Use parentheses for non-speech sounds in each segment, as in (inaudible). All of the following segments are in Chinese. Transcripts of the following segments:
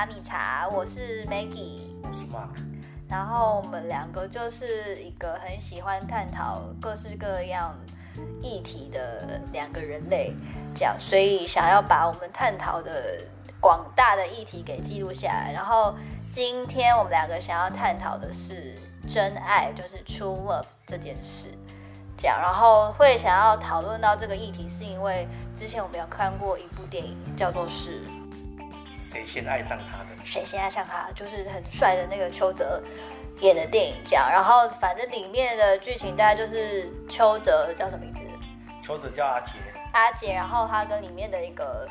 茶米茶，我是 Maggie，我是 Mark。然后我们两个就是一个很喜欢探讨各式各样议题的两个人类，这样，所以想要把我们探讨的广大的议题给记录下来。然后今天我们两个想要探讨的是真爱，就是 true love 这件事，这样。然后会想要讨论到这个议题，是因为之前我们有看过一部电影，叫做是。谁先爱上他的？谁先爱上他？就是很帅的那个邱泽演的电影，这样。然后反正里面的剧情大概就是邱泽叫什么名字？邱泽叫阿杰。阿杰，然后他跟里面的一个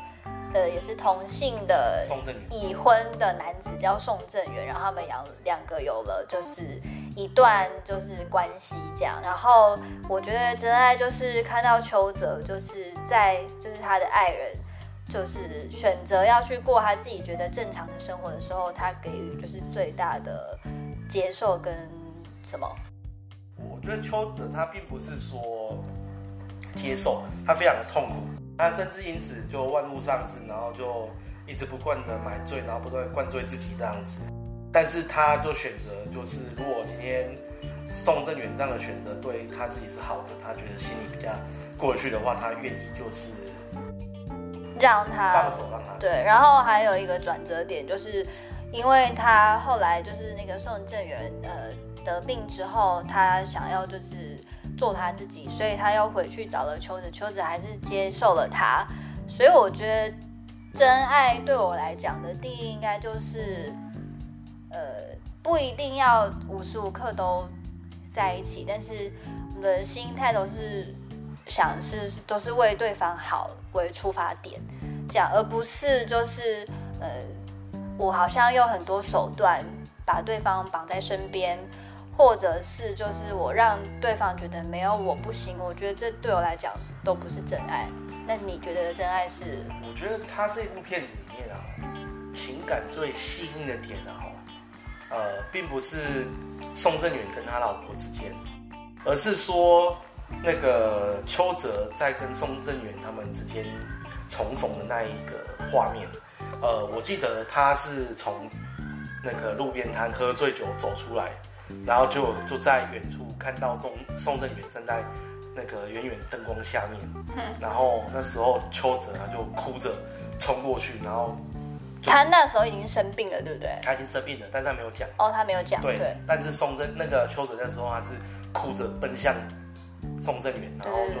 呃也是同性的已婚的男子叫宋正元，然后他们两两个有了就是一段就是关系这样。然后我觉得真爱就是看到邱泽就是在就是他的爱人。就是选择要去过他自己觉得正常的生活的时候，他给予就是最大的接受跟什么？我觉得邱泽他并不是说接受，他非常的痛苦，他甚至因此就万物丧志，然后就一直不断的买醉，然后不断灌醉自己这样子。但是他就选择，就是如果今天宋正元这样的选择对他自己是好的，他觉得心里比较过去的话，他愿意就是。让他对，然后还有一个转折点，就是因为他后来就是那个宋正元呃得病之后，他想要就是做他自己，所以他又回去找了秋子，秋子还是接受了他，所以我觉得真爱对我来讲的定义应该就是呃不一定要无时无刻都在一起，但是我们的心态都是。想是都是为对方好为出发点，这样，而不是就是呃，我好像用很多手段把对方绑在身边，或者是就是我让对方觉得没有我不行。我觉得这对我来讲都不是真爱。那你觉得的真爱是？我觉得他这部片子里面啊，情感最细腻的点呢，哈，呃，并不是宋振远跟他老婆之间，而是说。那个邱泽在跟宋正元他们之间重逢的那一个画面，呃，我记得他是从那个路边摊喝醉酒走出来，然后就就在远处看到宋宋正元站在那个远远灯光下面，然后那时候邱泽他就哭着冲过去，然后他那时候已经生病了，对不对？他已经生病了，但是他没有讲。哦，他没有讲。对，但是宋正那个邱泽那时候他是哭着奔向。宋正元，然后就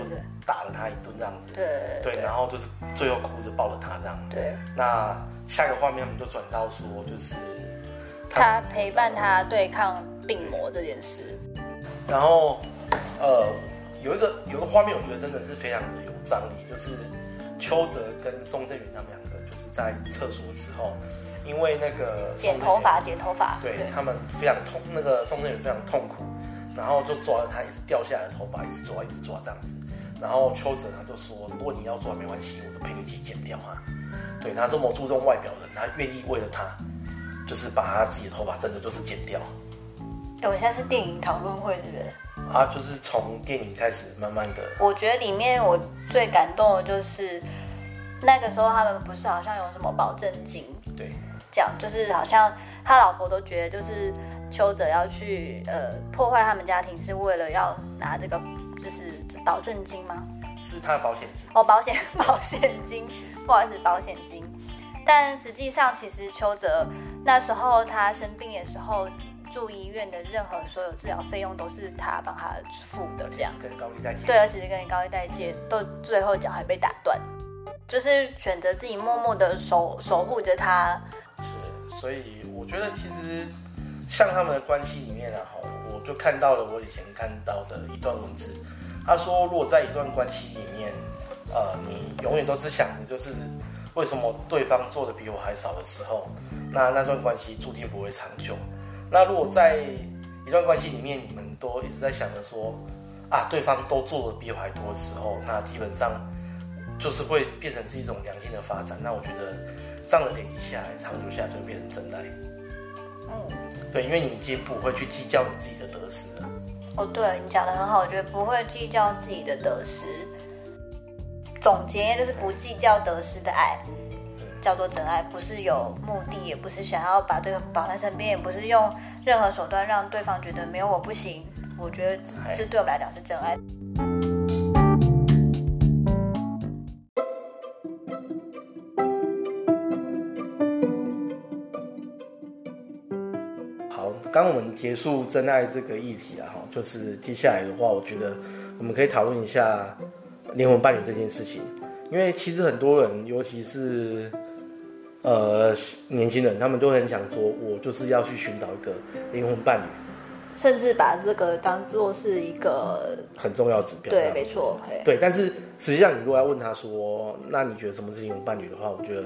打了他一顿这样子，对对，然后就是最后哭着抱了他这样。对，那下一个画面我们就转到说，就是他陪伴他对抗病魔这件事。然后，呃，有一个有一个画面，我觉得真的是非常的有张力，就是邱泽跟宋正元他们两个就是在厕所的时候，因为那个剪头发，剪头发，对他们非常痛，那个宋正元非常痛苦。然后就抓着他一直掉下来的头发，一直抓，一直抓这样子。然后邱泽他就说：“如果你要抓没关系，我就陪你一起剪掉啊。”对他这么注重外表的人，他愿意为了他，就是把他自己的头发真的就是剪掉。哎，我现在是电影讨论会，是不是？啊，就是从电影开始慢慢的。我觉得里面我最感动的就是那个时候他们不是好像有什么保证金？对，讲就是好像他老婆都觉得就是。邱泽要去呃破坏他们家庭，是为了要拿这个就是保证金吗？是他的保险金哦，保险 (laughs) 保险金，不好意思，保险金。但实际上，其实邱泽那时候他生病的时候住医院的任何所有治疗费用都是他帮他付的，这样跟高利贷借对，而且是跟高利贷借，都最后脚还被打断，就是选择自己默默的守守护着他。是，所以我觉得其实。像他们的关系里面啊，我就看到了我以前看到的一段文字。他说，如果在一段关系里面，呃，你永远都是想的就是为什么对方做的比我还少的时候，那那段关系注定不会长久。那如果在一段关系里面，你们都一直在想着说啊，对方都做的比我还多的时候，那基本上就是会变成是一种良性的发展。那我觉得这样的累积下来，长久下来就会变成真爱。嗯。对，因为你已经不会去计较你自己的得失了。哦，对你讲的很好，我觉得不会计较自己的得失。总结就是不计较得失的爱。叫做真爱，不是有目的，也不是想要把对方绑在身边，也不是用任何手段让对方觉得没有我不行。我觉得这对我们来讲是真爱。刚我们结束真爱这个议题啊，哈，就是接下来的话，我觉得我们可以讨论一下灵魂伴侣这件事情，因为其实很多人，尤其是呃年轻人，他们都很想说，我就是要去寻找一个灵魂伴侣，甚至把这个当做是一个很重要指标。对，没错，对。但是实际上，你如果要问他说，那你觉得什么是灵魂伴侣的话，我觉得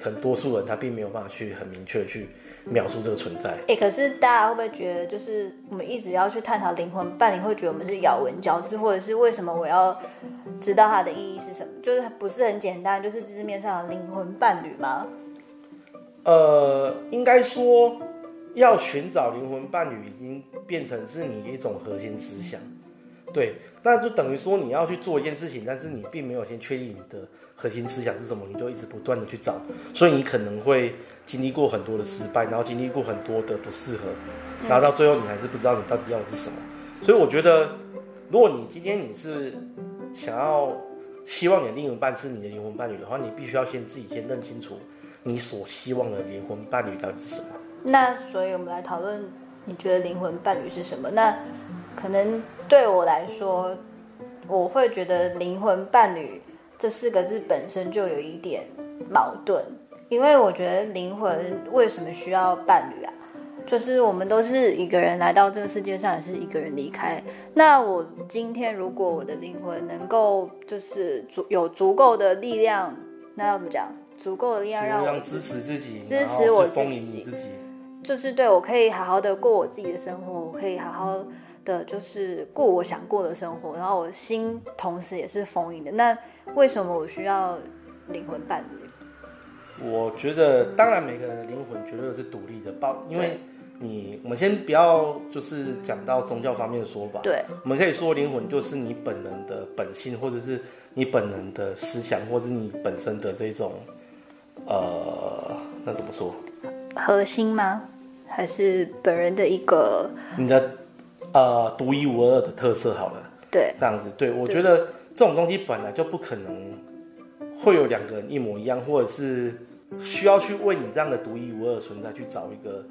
很多数人他并没有办法去很明确去。描述这个存在，哎，可是大家会不会觉得，就是我们一直要去探讨灵魂伴侣，会觉得我们是咬文嚼字，或者是为什么我要知道它的意义是什么？就是不是很简单，就是字面上的灵魂伴侣吗？呃，应该说要寻找灵魂伴侣，已经变成是你一种核心思想。对，那就等于说你要去做一件事情，但是你并没有先确定你的核心思想是什么，你就一直不断的去找，所以你可能会。经历过很多的失败，然后经历过很多的不适合，然后到最后你还是不知道你到底要的是什么。所以我觉得，如果你今天你是想要希望你的另一半是你的灵魂伴侣的话，你必须要先自己先认清楚你所希望的灵魂伴侣到底是什么。那所以我们来讨论，你觉得灵魂伴侣是什么？那可能对我来说，我会觉得灵魂伴侣这四个字本身就有一点矛盾。因为我觉得灵魂为什么需要伴侣啊？就是我们都是一个人来到这个世界上，也是一个人离开。那我今天如果我的灵魂能够就是足有足够的力量，那要怎么讲？足够的力量让我支持自己，支持我自己，就是对我可以好好的过我自己的生活，我可以好好的就是过我想过的生活，然后我心同时也是丰盈的。那为什么我需要灵魂伴侣？我觉得，当然每个人的灵魂绝对是独立的，包，因为你，我们先不要就是讲到宗教方面的说法，对，我们可以说灵魂就是你本人的本性，或者是你本人的思想，或者是你本身的这种，呃，那怎么说？核心吗？还是本人的一个你的呃独一无二的特色？好了，对，这样子，对我觉得这种东西本来就不可能。会有两个人一模一样，或者是需要去为你这样的独一无二存在去找一个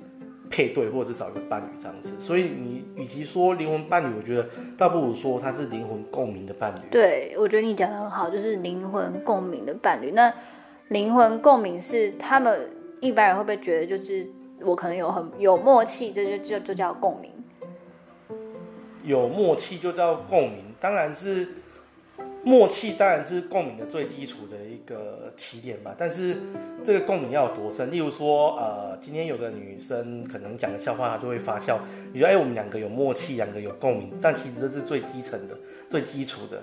配对，或者是找一个伴侣这样子。所以你与其说灵魂伴侣，我觉得倒不如说他是灵魂共鸣的伴侣。对，我觉得你讲的很好，就是灵魂共鸣的伴侣。那灵魂共鸣是他们一般人会不会觉得，就是我可能有很有默契，这就就就叫共鸣？有默契就叫共鸣，当然是。默契当然是共鸣的最基础的一个起点吧，但是这个共鸣要有多深？例如说，呃，今天有个女生可能讲个笑话，她就会发笑。你说，哎，我们两个有默契，两个有共鸣，但其实这是最基层的、最基础的。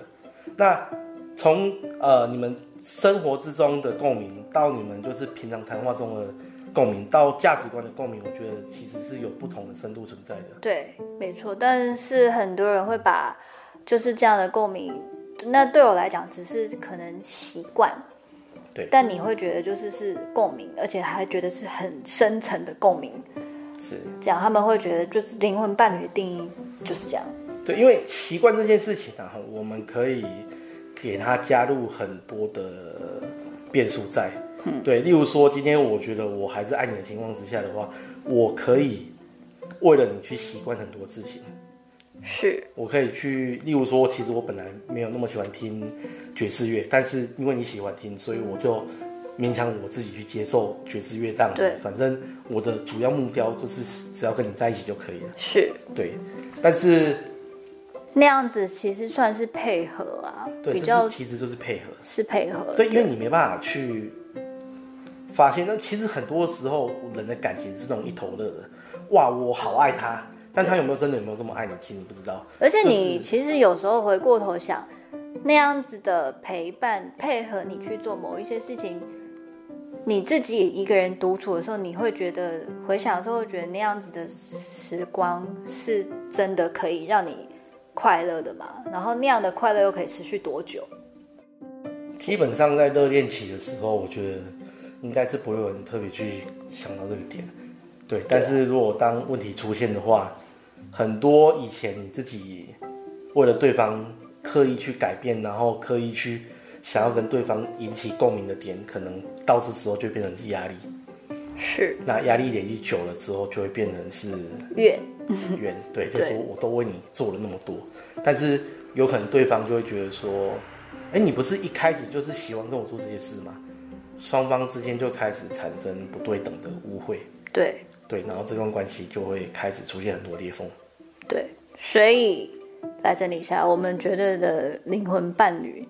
那从呃你们生活之中的共鸣，到你们就是平常谈话中的共鸣，到价值观的共鸣，我觉得其实是有不同的深度存在的。对，没错。但是很多人会把就是这样的共鸣。那对我来讲，只是可能习惯，对。但你会觉得就是是共鸣，而且还觉得是很深层的共鸣，是这样。他们会觉得就是灵魂伴侣的定义就是这样。对，因为习惯这件事情啊，我们可以给他加入很多的变数在。嗯，对。例如说，今天我觉得我还是爱你的情况之下的话，我可以为了你去习惯很多事情。是我可以去，例如说，其实我本来没有那么喜欢听爵士乐，但是因为你喜欢听，所以我就勉强我自己去接受爵士乐这样子。反正我的主要目标就是只要跟你在一起就可以了。是，对。但是那样子其实算是配合啊，比较其实就是配合，是配合。对，因为你没办法去发现，那其实很多时候人的感情是那种一头热的。哇，我好爱他。但他有没有真的有没有这么爱你？其实你不知道。而且你其实有时候回过头想，那样子的陪伴配合你去做某一些事情，你自己一个人独处的时候，你会觉得回想的时候会觉得那样子的时光是真的可以让你快乐的吗？然后那样的快乐又可以持续多久？基本上在热恋期的时候，我觉得应该是不会有人特别去想到这个点。对，但是如果当问题出现的话，很多以前你自己为了对方刻意去改变，然后刻意去想要跟对方引起共鸣的点，可能到这时候就变成是压力。是。那压力累积久了之后，就会变成是怨怨。(laughs) 对，就是我都为你做了那么多，但是有可能对方就会觉得说，哎，你不是一开始就是喜欢跟我做这些事吗？双方之间就开始产生不对等的误会。对。对，然后这段关系就会开始出现很多裂缝。对，所以来整理一下，我们觉得的灵魂伴侣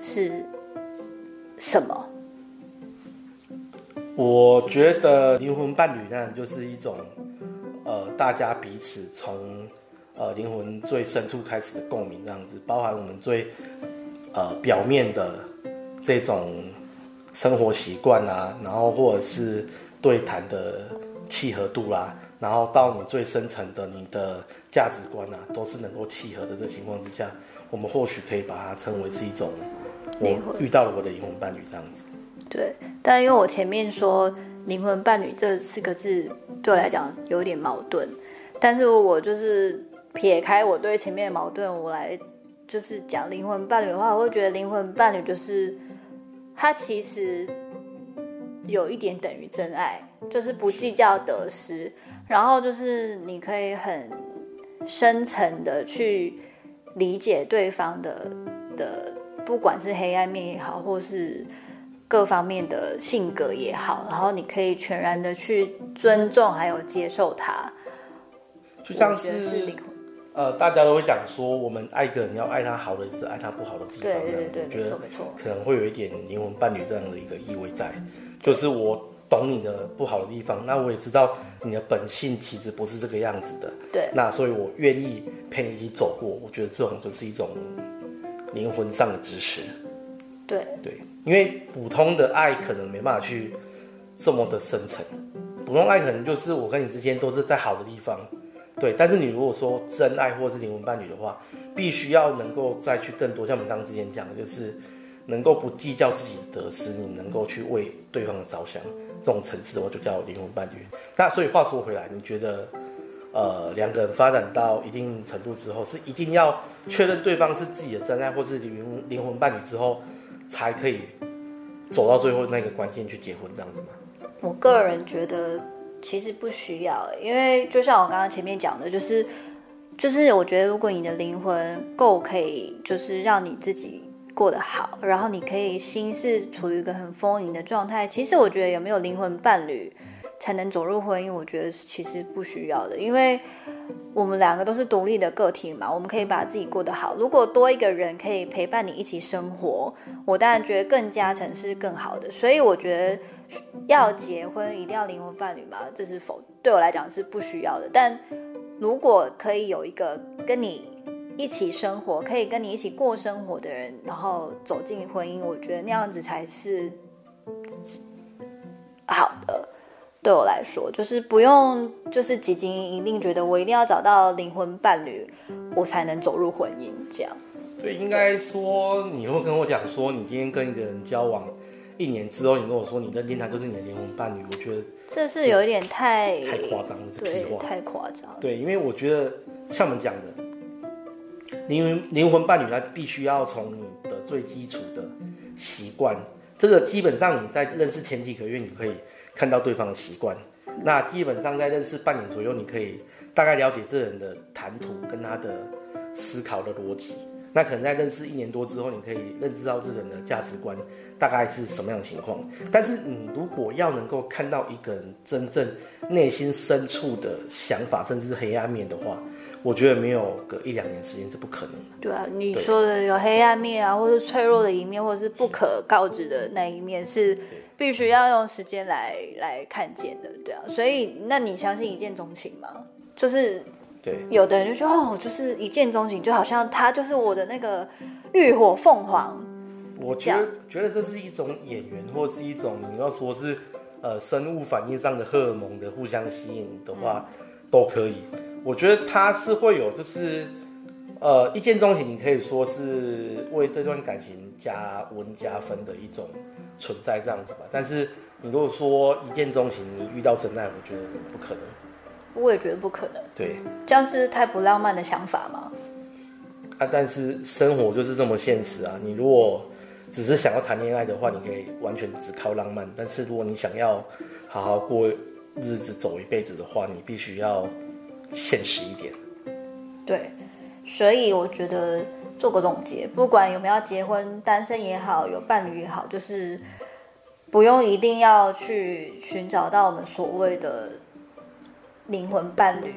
是什么？我觉得灵魂伴侣呢，就是一种呃，大家彼此从呃灵魂最深处开始的共鸣，这样子，包含我们最呃表面的这种生活习惯啊，然后或者是对谈的。契合度啦，然后到你最深层的你的价值观啊，都是能够契合的。这情况之下，我们或许可以把它称为是一种我遇到了我的灵魂伴侣这样子。对，但因为我前面说灵魂伴侣这四个字对我来讲有点矛盾，但是我就是撇开我对前面的矛盾，我来就是讲灵魂伴侣的话，我会觉得灵魂伴侣就是它其实有一点等于真爱。就是不计较得失，然后就是你可以很深层的去理解对方的的，不管是黑暗面也好，或是各方面的性格也好，然后你可以全然的去尊重还有接受他。就像是呃，大家都会讲说，我们爱一个人要爱他好的，也是爱他不好的地方。对对对，觉得可能会有一点灵魂伴侣这样的一个意味在，就是我。懂你的不好的地方，那我也知道你的本性其实不是这个样子的。对，那所以我愿意陪你一起走过。我觉得这种就是一种灵魂上的支持。对对，因为普通的爱可能没办法去这么的深层，普通爱可能就是我跟你之间都是在好的地方。对，但是你如果说真爱或是灵魂伴侣的话，必须要能够再去更多，像我们刚刚之前讲的，就是能够不计较自己的得失，你能够去为对方的着想。这种层次我就叫灵魂伴侣。那所以话说回来，你觉得，呃，两个人发展到一定程度之后，是一定要确认对方是自己的真爱，或是灵灵魂伴侣之后，才可以走到最后那个关键去结婚这样子吗？我个人觉得其实不需要，因为就像我刚刚前面讲的，就是就是我觉得如果你的灵魂够可以，就是让你自己。过得好，然后你可以心是处于一个很丰盈的状态。其实我觉得有没有灵魂伴侣才能走入婚姻，我觉得其实不需要的，因为我们两个都是独立的个体嘛，我们可以把自己过得好。如果多一个人可以陪伴你一起生活，我当然觉得更加成是更好的。所以我觉得要结婚一定要灵魂伴侣吗，这是否对我来讲是不需要的。但如果可以有一个跟你。一起生活，可以跟你一起过生活的人，然后走进婚姻，我觉得那样子才是好的。对我来说，就是不用就是几经一定觉得我一定要找到灵魂伴侣，我才能走入婚姻这样。对，应该说你会跟我讲说，你今天跟一个人交往一年之后，你跟我说你认定他就是你的灵魂伴侣，我觉得这是有一点太太夸张了，对，太夸张。对，因为我觉得像我们讲的。灵魂灵魂伴侣，他必须要从你的最基础的习惯，这个基本上你在认识前几个月，你可以看到对方的习惯。那基本上在认识半年左右，你可以大概了解这人的谈吐跟他的思考的逻辑。那可能在认识一年多之后，你可以认知到这个人的价值观大概是什么样的情况。但是你如果要能够看到一个人真正内心深处的想法，甚至是黑暗面的话，我觉得没有个一两年时间是不可能的。对啊，你说的有黑暗面啊，或是脆弱的一面，或者是不可告知的那一面，是必须要用时间来来看见的，对啊。所以，那你相信一见钟情吗？就是，对，有的人就说哦，就是一见钟情，就好像他就是我的那个浴火凤凰。我觉得觉得这是一种演员，或是一种你要说是呃生物反应上的荷尔蒙的互相吸引的话，都可以。我觉得他是会有，就是，呃，一见钟情，你可以说是为这段感情加温加分的一种存在这样子吧。但是你如果说一见钟情，你遇到真爱，我觉得不可能。我也觉得不可能。对，这样是太不浪漫的想法吗？啊，但是生活就是这么现实啊！你如果只是想要谈恋爱的话，你可以完全只靠浪漫；但是如果你想要好好过日子、走一辈子的话，你必须要现实一点。对，所以我觉得做个总结，不管有没有结婚、单身也好，有伴侣也好，就是不用一定要去寻找到我们所谓的灵魂伴侣，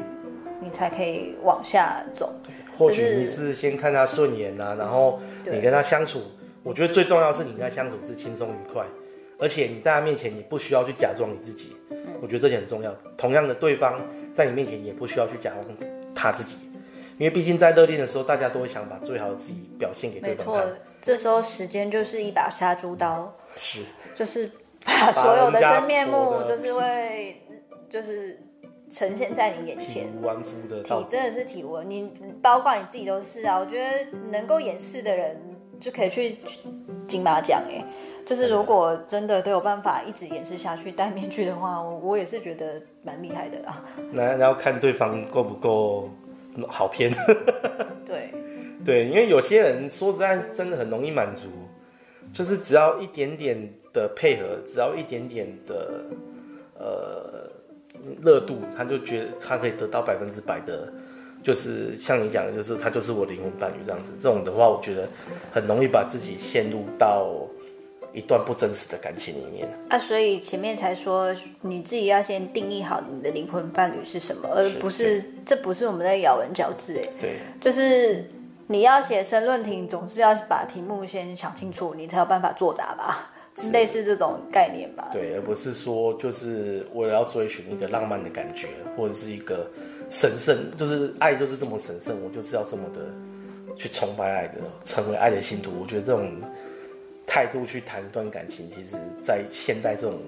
你才可以往下走。或许你是先看他顺眼呐，然后你跟他相处，我觉得最重要是你跟他相处是轻松愉快，而且你在他面前你不需要去假装你自己，我觉得这点很重要。同样的，对方在你面前也不需要去假装他自己，因为毕竟在热恋的时候，大家都会想把最好的自己表现给对方看。这时候时间就是一把杀猪刀，是，就是把所有的真面目，就是会，就是。呈现在你眼前，体无完肤的，体真的是体无，你包括你自己都是啊。我觉得能够演戏的人就可以去金马奖哎，就是如果真的都有办法一直演示下去戴面具的话，我也是觉得蛮厉害的啦。那要看对方够不够好骗。(laughs) 对对，因为有些人说实在真的很容易满足，就是只要一点点的配合，只要一点点的呃。热度，他就觉得他可以得到百分之百的，就是像你讲的，就是他就是我灵魂伴侣这样子。这种的话，我觉得很容易把自己陷入到一段不真实的感情里面。啊，所以前面才说你自己要先定义好你的灵魂伴侣是什么，而不是这不是我们在咬文嚼字哎。对，就是你要写申论题，总是要把题目先想清楚，你才有办法作答吧。类似这种概念吧，对，而不是说就是我要追寻一个浪漫的感觉，或者是一个神圣，就是爱就是这么神圣，我就是要这么的去崇拜爱的，成为爱的信徒。我觉得这种态度去谈一段感情，其实在现代这种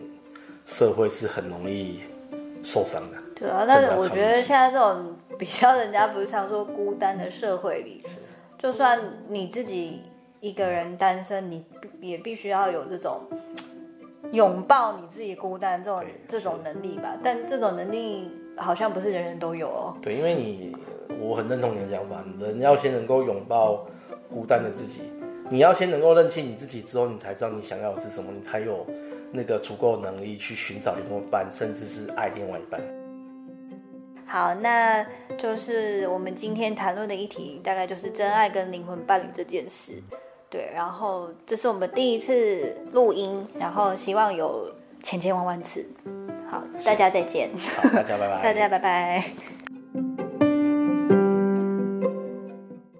社会是很容易受伤的。对啊，那我觉得现在这种比较人家不是常说孤单的社会里，就算你自己。一个人单身，你也必须要有这种拥抱你自己孤单这种这种能力吧？但这种能力好像不是人人都有哦。对，因为你，我很认同你的想法，人要先能够拥抱孤单的自己，你要先能够认清你自己之后，你才知道你想要的是什么，你才有那个足够能力去寻找另一半，甚至是爱另外一半。好，那就是我们今天谈论的议题，大概就是真爱跟灵魂伴侣这件事。对，然后这是我们第一次录音，然后希望有千千万万次。好，大家再见。好，大家拜拜。(laughs) 大家拜拜。